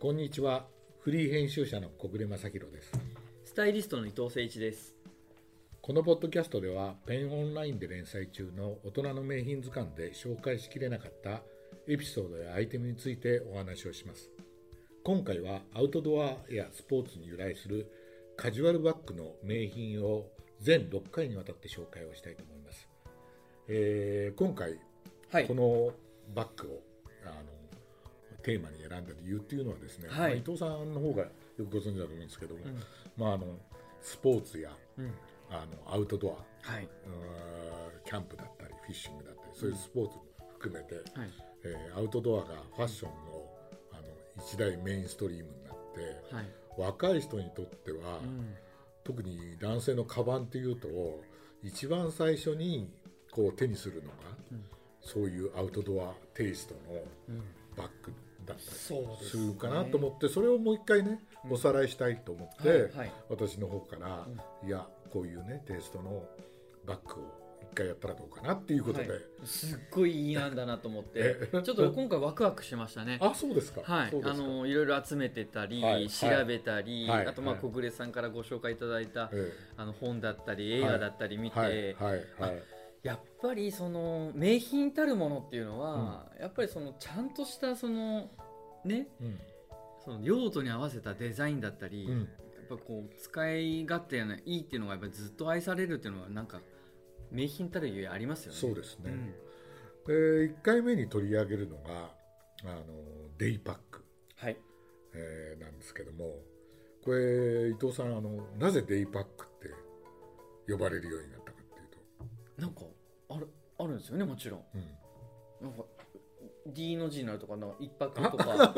こんにちはフリー編集者の小暮正弘ですスタイリストの伊藤誠一です。このポッドキャストではペンオンラインで連載中の大人の名品図鑑で紹介しきれなかったエピソードやアイテムについてお話をします今回はアウトドアやスポーツに由来するカジュアルバッグの名品を全6回にわたって紹介をしたいと思います、えー今回はいこ。のバッグをあのテーマに選んだ理由っていうのはですね、はいまあ伊藤さんの方がよくご存知だと思うんですけども、んまあ、あのスポーツやうん。あのアウトドアはい。キャンプだったりフィッシングだったりそういうスポーツも含めて、はい。えーアウトドアがファッションのあの一大メインストリームになってはい。若い人にとっては、うん。特に男性のカバンっていうと一番最初にこう手にするのが、うんそういうアウトドアテイストのうん。バッグだったりそうですするかなと思ってそれをもう一回ねうん。おさらいしたいと思って、はい。はい。私の方から、いやこういうねテイストのバッグを一回やったらどうかなっていうことで、はい。すっごいいい案だなと思って。えちょっと今回ワクワクしましたね。あそうですか、はい。あのいろいろ集めてたり、はい調べたり、はいあとまあはい小暮さんからご紹介いただいた、えあの本だったり映画だったり見て、えはいはいはいやっぱりその名品たるものっていうのは、やっぱりそのちゃんとしたそのねうん。その用途に合わせたデザインだったり、うん。やっぱこう使い勝手ないいっていうのがやっぱりずっと愛されるっていうのはなんか名品たるゆえありますよね。そうですね、うん。で1回目に取り上げるのがあのデイパック、はい。えーなんですけどもこれ伊藤さんあのなぜデイパックって呼ばれるようにななんかあるあるんですよねもちろん。うんなんか D の字になるとかな一泊とか。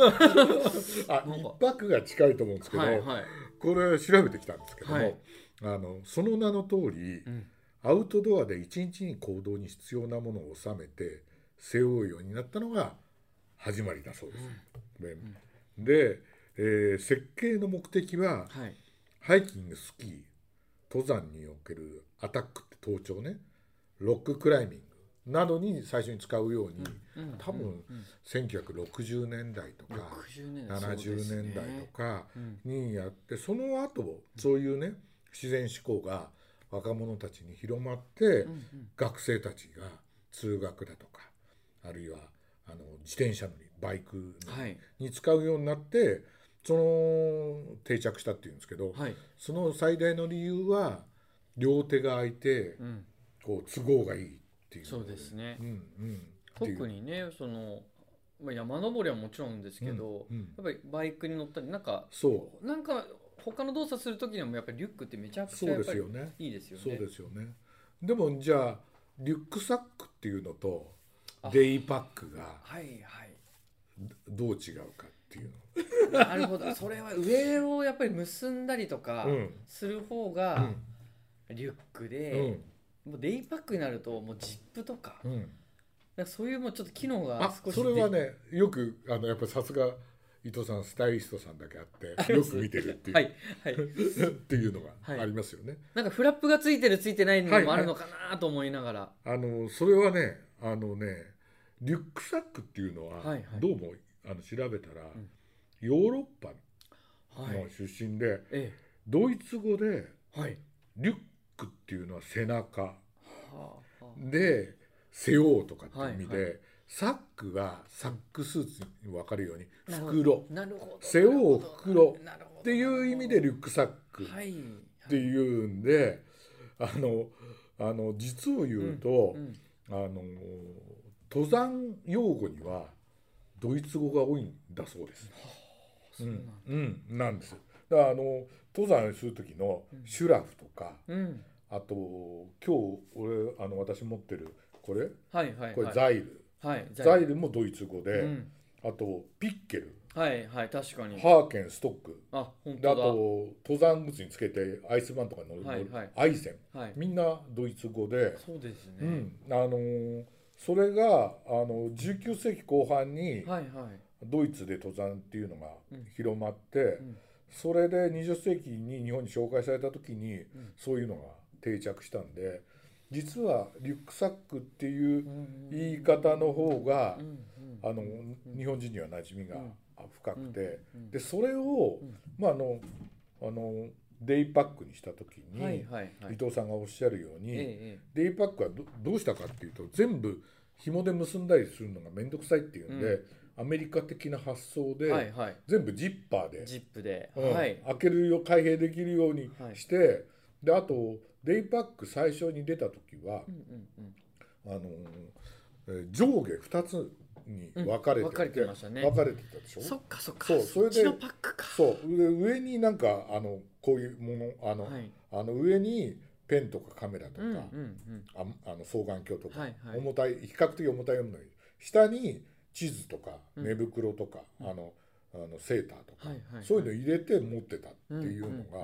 あ 一泊が近いと思うんですけど、はいはい。これ調べてきたんですけども、はいあのその名の通り、うんアウトドアで一日に行動に必要なものを収めて背負うようになったのが始まりだそうです。でで、えー設計の目的ははい。ハイキングスキー登山におけるアタックって登頂ねロッククライミングなどに最初に使うように、うん多分うん1960年代とか60年代そうです70ね年代とかうん。にやってその後そういうね自然志向が若者たちに広まって、学生たちが通学だとかあるいはあの自転車乗りバイクに使うようになってその定着したっていうんですけど、はい。その最大の理由は両手が空いてうん。こう都合がいいっていう。そうですね。うんうん。特にねそのまあ山登りはもちろんですけど、うんうん。やっぱりバイクに乗ったりなんかそう。なんか他の動作する時にもやっぱりリュックってめちゃくちゃやっぱりいいですよね。そうですよね。でもじゃあリュックサックっていうのとあ。デイパックがはいはい。どう違うかっていうなるほど。それは上をやっぱり結んだりとかする方うがん。リュックうで、んもうデイパックになるともうジップとか,、うんかそういうもうちょっと機能があ少しそれはねよくあのやっぱさすが伊藤さんスタイリストさんだけあってよく見てるっていう、はいはい。っていうのがはいありますよね。なんかフラップがついてるついてないのもあるのかなと思いながら。あのそれはねあのねリュックサックっていうのは、はいはいどうもあの調べたら、んヨーロッパはい。の出身で、えドイツ語でえ。はい。リュックっていうのは背中はあはあで背負うとかっていう意味で、はいサックがサックスーツに分かるように袋。背負う袋っていう意味でリュックサックっはい。ていうんで、あのあの実を言うと、うんあの登山用語にはドイツ語が多いんだそうです。そうなんだうん、うんなんです。だからあの登山する時のシュラフとか、うん。あと今日俺あの私持ってるこれ？はいはいこれはい。ザイル、はい。ザイルもドイツ語で、うん。あとピッケル、はいはい確かに。ハーケン、ストック、あ本であ当と登山靴につけてアイスバーンとかに乗る、はいはいアイゼン、だ。はい。みんなドイツ語で、そうですね。うん、あのーそれがあの19世紀後半にはいはい。ドイツで登山っていうのがうん広まって、んそれで20世紀に日本に紹介された時に、んそういうのが定着したんで実はリュックサックっていう言い方の方が、あの日本人には馴染みがうん。深くて、でそれを、うん。まああのあのデイパックにした時に、はいはいはい。伊藤さんがおっしゃるように、えデイパックはどどうしたかっていうと全部紐で結んだりするのが面倒くさいっていうんで、アメリカ的な発想で、えはいはい。全部ジッパーで、ジップで、うん。はい。開けるよ開閉できるようにはい。して、であとデイパック最初に出た時はう、んうんうん。あのえー上下2つに分かれてて、うん分かれてましたね。分かれてたでしょ？そっかそっか。そうそれでっちのパックか。そう。で上になんかあのこういうものあの、はい。あの上にペンとかカメラとか、うんうんうん。ああの双眼鏡とか、はいはい。重たい比較的重たいものが下に地図とかうん。寝袋とか、あのあのセーターとか、そういうの入れて持ってたっていうのうんうんが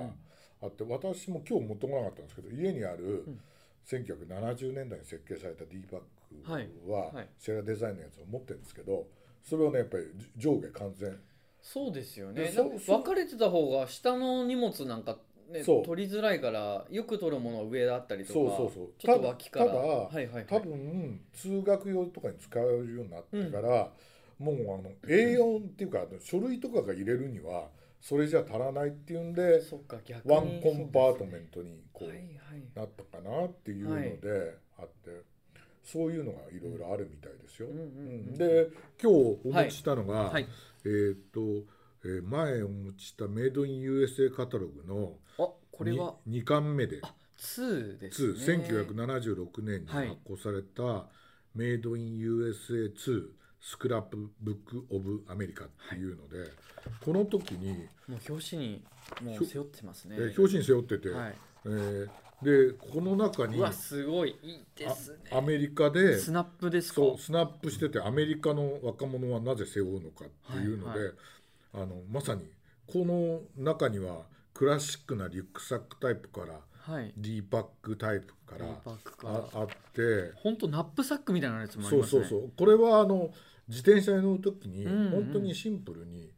あって、私も今日持ってこなかったんですけど家にあるうん。1970年代に設計された D バッグはいははい。シェラデザインのやつを持ってるんですけどそれはねやっぱり上下完全。そうですよね。分かれてた方が下の荷物なんか、ね、取りづらいからよく取るものは上だったりとかそうそうそう。ちょっと脇から。ただはいはいはい。多分通学用とかに使えるようになってから、もうあの A4 っていうか書類とかが入れるにはそれじゃ足らないっていうんでそっか逆に。ワンコンパートメントにこうはいはい。なったかなっていうのであって、そういうのがいろいろあるみたいですよ。うんうんうんで今日お持ちしたのが、はい。えーっと、えー前お持ちしたメイドイン USA カタログのあこれは？2, 巻目で。あ2ですね。2 1976年に発行された、メイドイン USA2 スクラップブック・オブ・アメリカっていうので、この時に、もう表紙にもう背負ってますね。えー表紙に背負ってて、はい。えーでこの中にすごいいいですね。あアメリカでスナップですか？そうスナップしててアメリカの若者はなぜ背負うのかっていうので、はいはあのまさにこの中にはクラシックなリュックサックタイプからはい。D パックタイプからああって。本当ナップサックみたいなやつもありそうますね。そうそうこれはあの自転車に乗る時に本当にシンプルに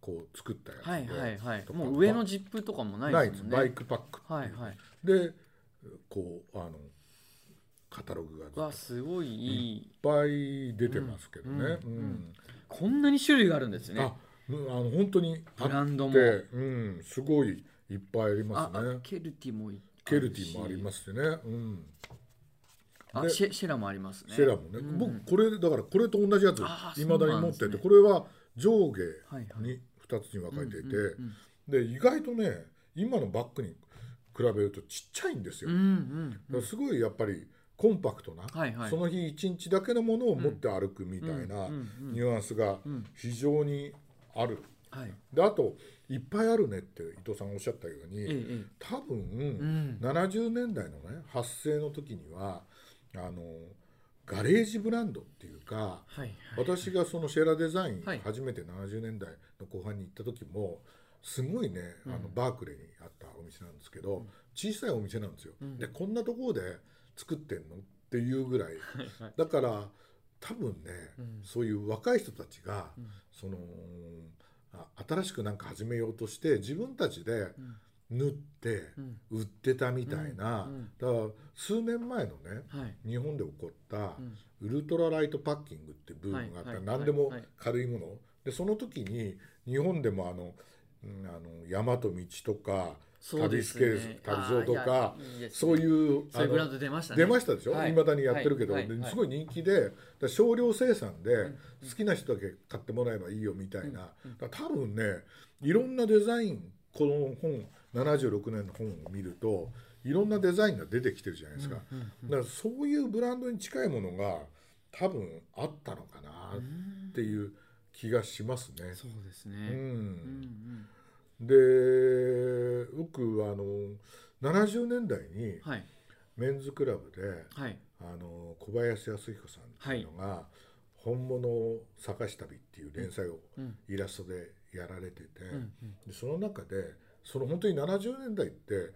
こう作ったやつで、はいはいはい。もう上のジップとかもないですもんね。バイクパックはいはい。でこうあのカタログがわすごいいっぱい出てますけどね。うんうん。うん。こんなに種類があるんですね。あの本当にあブランドも。って、うん、すごいいっぱいありまあすね。ケルティもいケルティもありますすしね、うん、であシェシェラもありますね。シェラもね、うん。僕これだからこれと同じやつあーいまだに持ってて、これは上下に2つに分かれていて、で意外とね今のバッグに比べるとちっちゃいんですよ。うんうすごいやっぱりコンパクトな、はいはい。その日一日だけのものを持って歩くみたいなニュアンスがうん。非常にある。はい。であといっぱいあるねって伊藤さんがおっしゃったように、えええ多分、えうん。70年代のね発生の時にはあのガレージブランドっていうかはいはい。私がそのシェラデザインはい。初めて70年代の後半に行った時もすごいねあのうんバークレーにあったお店なんですけど小さいお店なんですよ。うん。でこんなところで作ってんのっていうぐらい。はいはい。だから多分ね、うん。そういう若い人たちが、うん。そのあ新しくなんか始めようとして自分たちでうん。縫ってうん。売ってたみたいな、だから数年前のねはい。日本で起こったうん。ウルトラライトパッキングってブームがあった、何でもはい軽いもの、でその時に日本でもあの,、うん、あの山と道とか旅スケね旅像とかそういうブランド出ましたね。出ましたでしょ、だにやってるけど、すごい人気で少量生産でん。好きな人だけ買ってもらえばいいよみたいな、多分ねいろんなデザインこの本76年の本を見るといろんなデザインが出てきてるじゃないですか、だからそういうブランドに近いものが多分あったのかなっていう気がしますね。そうですうねうんん、で僕あの70年代にはい。メンズクラブではい。あの小林康彦さんっていうのが「本物を探し旅」っていう連載をうん。イラストでやられてて、うんうん。でその中でその本当に70年代って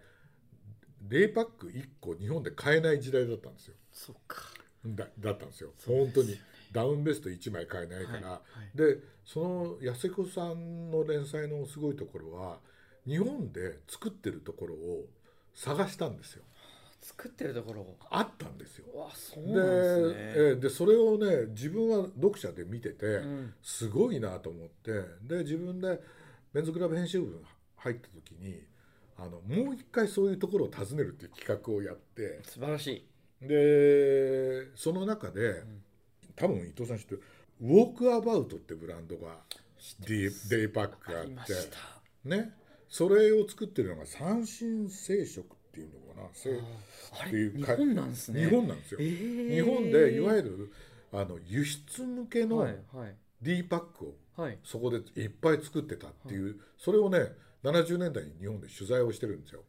デイパック1個日本で買えない時代だったんですよ。そっか。だだったんですよ。本当にダウンベスト1枚買えないから、でその安彦さんの連載のすごいところは日本で作ってるところを探したんですよ。作ってるところあったんですよ。わそうでなんですね。えーでそれをね自分は読者で見てて、うん。すごいなと思ってで自分でメンズクラブ編集部入った時にあのもう一回そういうところを訪ねるっていう企画をやって。素晴らしい。でその中で、多分伊藤さん知ってる。ウォークアバウトってブランドがデイデイパックがああってね。それを作ってるのが三新製食っていうのかな。っていう日本なんですね。日本なんですよ、えー。日本でいわゆるあの輸出向けのはいはい。D パックをはい。そこでいっぱい作ってたっていう、それをね70年代に日本で取材をしてるんですよ。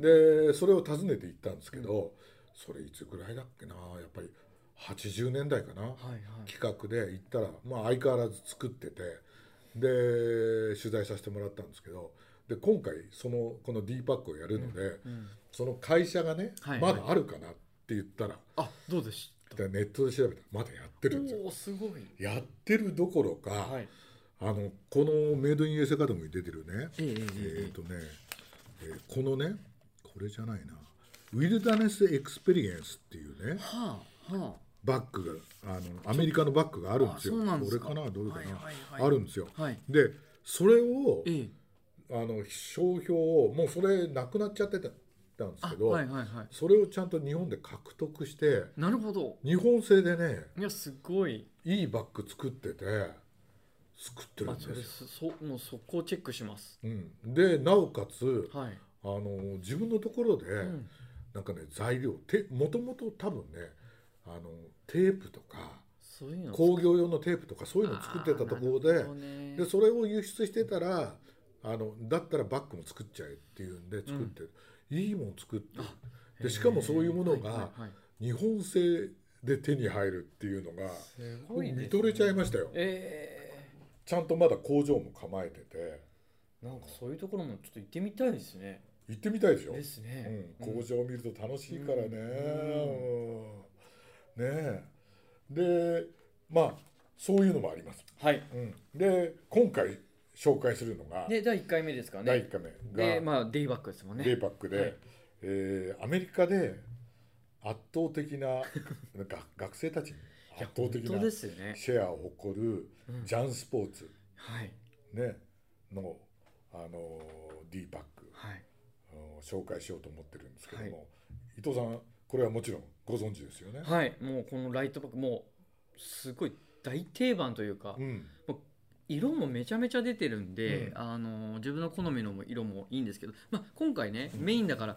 でそれを訪ねて行ったんですけど、それいつぐらいだっけな。やっぱり80年代かな、はいはい。企画で行ったら、まあ、相変わらず作ってて。で取材させてもらったんですけど。で今回そのこの D パックをやるので、うんその会社がね、はいまだあるかなって言ったら。あどうでした？でネットで調べたらまだやってるんですよ。すごい。やってるどころか、はい。あのこのメイドインエセカドムに出てるね。えええええっ、とね、えーこのねこれじゃないな。ウィルダネスエクスペリエンスっていうね。はあ。はバッグがあのアメリカのバッグがあるんですよ。これか。などれかな、はいはいはい。あるんですよ。あはい。でそれをええ。あの商標をもうそれなくなっちゃってたたんですあけど、はいはいはい。それをちゃんと日本で獲得してなるほど。日本製でねいやすごい。いいバッグ作ってて作ってるんあですよ。そもう速攻チェックします。うん、でなおかつはい。あの自分のところで、うん。なんかね材料てもともと多分ねあのテープとか工業用のテープとかそういうのを作ってたところででそれを輸出してたらあのだったらバッグも作っちゃえっていうんで作ってる、いいもん作ってる。でしかもそういうものが日本製で手に入るっていうのが見とれちゃいましたよ。えちゃんとまだ工場も構えてて。えなんかそういうところもちょっと行ってみたいですね。行ってみたいでしょですね。うん、工場を見ると楽しいからね、うん。うんねえ。でまあそういうのもあります、はい。うん、で今回紹介するのが、で第1回目ですか第ね1回目が、でまあデイバックですもんね。デイパックで、はい。えーアメリカで圧倒的な なんか学生たちに圧倒的本なシェアを誇るうん。ジャンスポーツ、はい。ね、の、あの D パック。はい。を紹介しようと思ってるんですけども、はい。伊藤さんこれはもちろんご存知ですよね。はい。もうこのライトバックもうすごい大定番というかうん。色もめちゃめちゃ出てるんで、うん。あの自分の好みの色もいいんですけど、まあ、今回ね、メインだから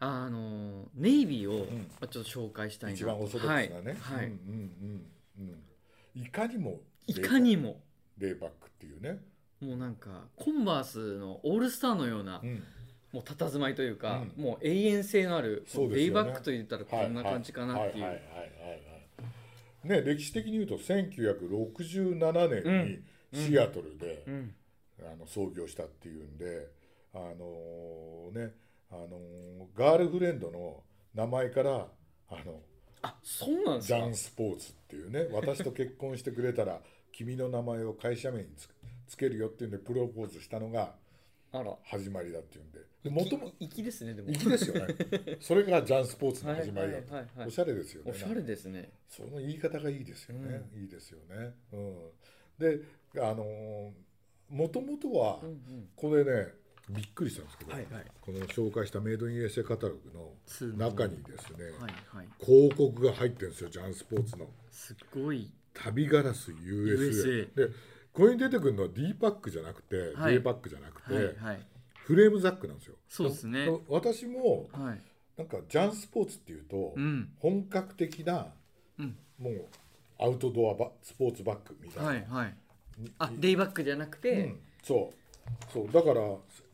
あのネイビーを、ちょっと紹介したいな一番オーソドックスなね、はい。はい。うんうんうんうん、いかにもいかにも。レイバックっていうね、もうなんかコンバースのオールスターのような、うんもう佇まいというか、うん。もう永遠性のある、ね。レイバックと言ったらこんな感じかなっていう、ね歴史的に言うと1967年にシアトルで、うん。あの創業したっていうんであのねあのガールフレンドの名前からあのあそうなんですか？ジャンスポーツっていうね私と結婚してくれたら君の名前を会社名につつけるよっていうんでプロポーズしたのが始まりだっていうんで。でもともい粋ですねでも。粋ですよね。それがジャンスポーツの始まりだと、はいはいはい。はいおしゃれですよね。おしゃれですね。その言い方がいいですよね、いいですよね、うん、であのもともとはうんうん。これねびっくりしたんですけど、はいはい。この紹介したメイドインエッセイカタログの中にですね、はいはい。広告が入ってるんですよジャンスポーツの。すごい。旅ガラス USA, USA でこれに出てくるのは D パックじゃなくて、はい。J パックじゃなくて、はいはい。フレームザックなんですよ。そうですね。で私もはい。なんかジャンスポーツっていうと、うん。本格的な、うん。もうアウトドアバスポーツバッグみたいな、はいはい。にあデイバッグじゃなくて、うん、そう。そう。だから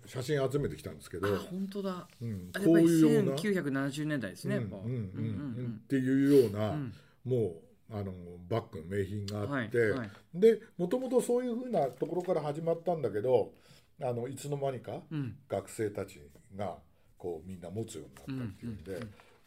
写真集めてきたんですけど、あ本当だ。うん、あこういうような、1970年代ですねうんうんうんうん。っていうような、うん。もうあのバッグの名品があって、はいはい。でもともとそういうふうなところから始まったんだけどあのいつの間にかうん。学生たちがこうみんな持つようになったっていうんで、うんうん。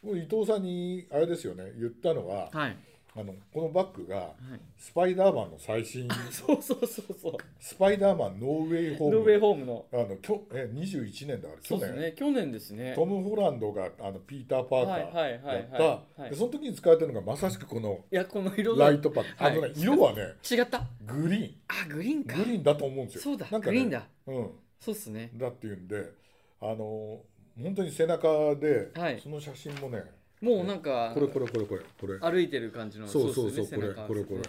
もう伊藤さんにあれですよね言ったのは、はいあのこのバッグがはい。スパイダーマンの最新そうそうそうそう。スパイダーマン No Way Home。No Way Home の。あのきょえ21年だから去年、ね。去年？ですね。トム・ホランドがあのピーター・パーカーはいはいはいやった、はい。はいでその時に使われてるのがまさしくこのいやこの色がライトパック、あのねはい色はね違った。グリーン。あグリーンか。グリーンだと思うんですよ。そうだなんかねグリーンだ。うん。そうっすね。だっていうんであの本当に背中で、はい。その写真もねもうなんかこれこれこれこれこれ。歩いてる感じのそうそうそうこれこれこれ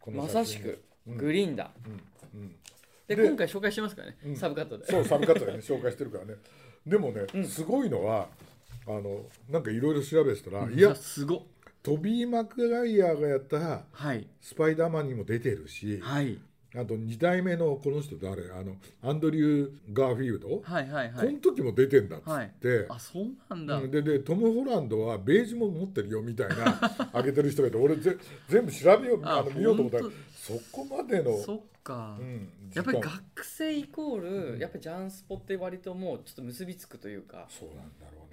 これ。まさしくうん。グリーンだ。うん。うん。でで今回紹介してますからねうん。サブカットで。そうサブカットでね紹介してるからね。でもね、うん。すごいのはあのなんかいろいろ調べてたら、いいややすごっ。トビー・マクガイアがやったはい。スパイダーマンにも出てるし、はいあと2代目のこの人誰？あのアンドリュー・ガーフィールド、はいはいはい。この時も出てんだっつって、あそうなんだ。うんででトム・ホランドはベージュも持ってるよみたいな 上げてる人がいて俺ぜ全部調べようああの見ようと思ったらそこまでの、そっか。うん、やっぱり学生イコール、うん。やっぱりジャンスポって割ともうちょっと結びつくというか。そうなんだろ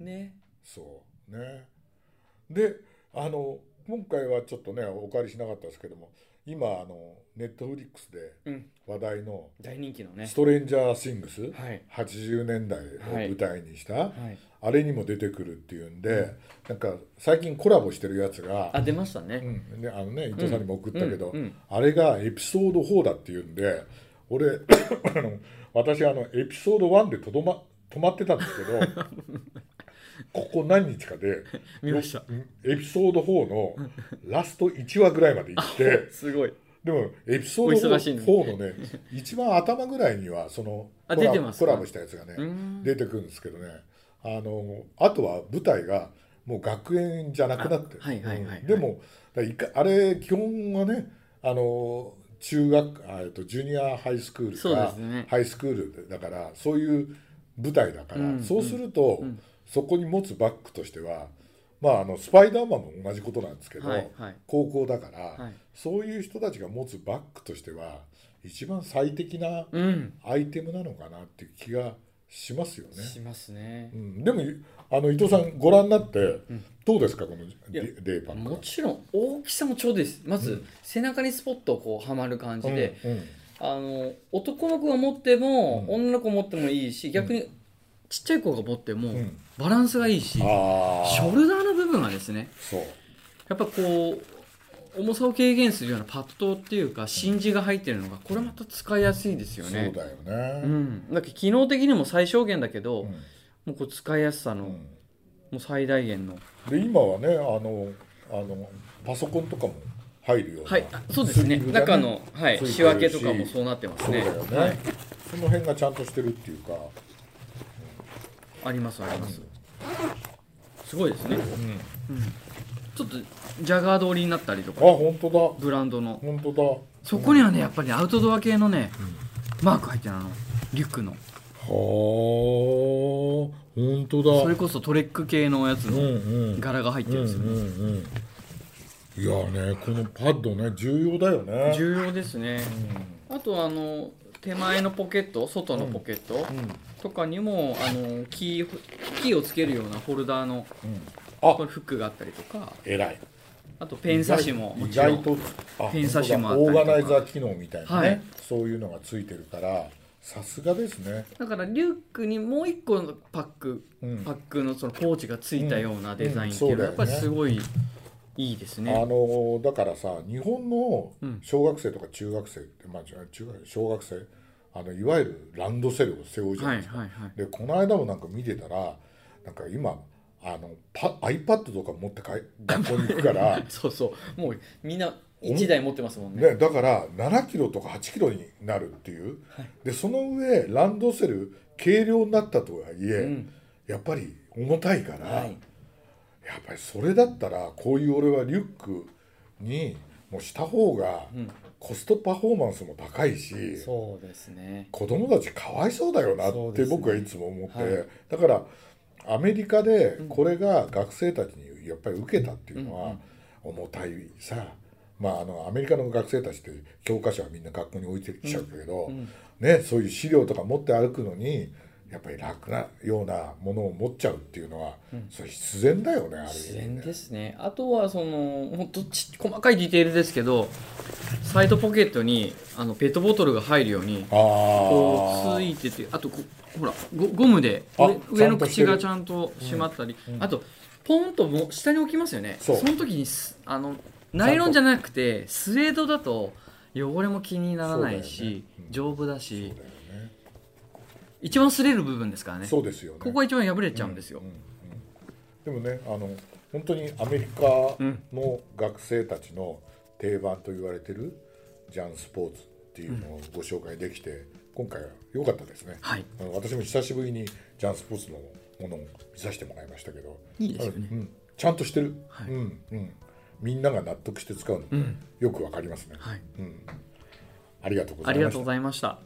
うね。ね。そうね。であの今回はちょっとねお借りしなかったですけども今あのネットフリックスでうん。話題の大人気の「ね。ストレンジャー・シングス」はい。80年代を舞台にした、はい。あれにも出てくるっていうんで、なんか最近コラボしてるやつがあ出ましたうねん。ね、あのね伊藤さんにも送ったけど、うん。うん。あれがエピソード4だっていうんで俺 あの私あのエピソード1でとどま止まってたんですけど ここ何日かで見ました。うんエピソード4のラスト1話ぐらいまで行って すごいでもエピソードお忙しいんですね。4のね 一番頭ぐらいにはそのあコラボしたやつがね、出てくるんですけどね。あのあとは舞台がもう学園じゃなくなってでもあれ基本はねあの中学あえっとジュニアハイスクールか、ハイスクールだからそういう舞台だから、うん。そうすると、うん。そこに持つバッグとしてはまああのスパイダーマンも同じことなんですけど、はいはい。高校だから、はいそういう人たちが持つバッグとしては一番最適なうん。アイテムなのかなっていう気がしますよね。しますね。うん、でもあの伊藤さんご覧になってん。どうですかこのやデデーパもちろん大きさもちょうどです。まず、うん。背中にスポッとこうはまる感じで、うんうん。あの男の子が持っても、うん。女の子持ってもいいし逆にちっちゃい子が持っても、うん。バランスがいいしあショルダーの部分がですねそう。やっぱこう重さを軽減するようなパッドっていうか真珠が入ってるのがこれまた使いやすいですよね。そうだよね。うん、だって機能的にも最小限だけど、うん。もうこう使いやすさの、うん。もう最大限の。で今はねあのあのパソコンとかも入るような、はい。あそうですね。スリルが中の、はい、仕分けとかもそうなってますね。そうだよね、はい、その辺がちゃんとしてるっていうか、ありますあります、すごいですね、うん、うん、ちょっとジャガー通りになったりとあか本当だ。ブランドの。本当だ。そこにはねやっぱりアウトドア系のね、マーク入ってるの。あのリュックの。はあ本当だ。それこそトレック系のやつうんのうん。柄が入ってるんですよ、うんうんうん。いやねこのパッドね重要だよね。重要ですね、あとあの手前のポケット外のポケットうんうん。とかにも、あのキーキーをつけるようなホルダーのうん。あこれフックがあったりとか。偉い。あとペン差しももちろん。外とあペン差しもあったりとか。オーガナイザー機能みたいなね、はい。そういうのがついてるからさすがですね、だからリュックにもう一個のパックうん。パックのそのポーチがついたようなデザインっていううんのはやっぱりすごいいいですあね。のだからさ日本のうん。小学生とか中学生って、まあ中中学小学生あのいわゆるランドセルを背負うじゃはないいですか、はいはい。でこの間もなんか見てたらなんか今あのパ iPad とか持ってかい 学校に行くから。そうそう。もうみんな一台持ってますもんね。ね、だから7キロとか8キロになるっていう、でその上ランドセル軽量になったとはいえ、うん。やっぱり重たいから、はい。やっぱりそれだったらこういう俺はリュックにもうした方がうん。コストパフォーマンスも高いし、そうですね。子供たちかわいそうだよなって僕はいつも思って、はい。だからアメリカでこれが学生たちにやっぱり受けたっていうのは重たいさ、まああのアメリカの学生たちって教科書はみんな学校に置いてきちゃうけど、うんね、そういう資料とか持って歩くのにやっぱり楽なようなものを持っちゃうっていうのは、それ必然だよねある意味自然ですね。あとはその本当ち細かいディテールですけどサイドポケットにあのペットボトルが入るようにこうあついててあとこほらゴゴムであ上上の口がちゃんと閉まったり、うん。うん。あとポンともう下に置きますよね。そう。の時にすあのナイロンじゃなくてスウェードだと汚れも気にならないし、ねうん丈夫だしね。一番擦れる部分ですからね。そうですよね。ここが一番破れちゃうんですよ、でもねあの本当にアメリカの学生たちの定番と言われてるジャンスポーツっていうのをご紹介できて、今回は良かったですね、はい。あの私も久しぶりにジャンスポーツのものを見させてもらいましたけどいいですよね。うん、ちゃんとしてる、はい。うんうん、みんなが納得して使うの、うんよくわかりますね、はい。うん、ありがとうござありがとうございました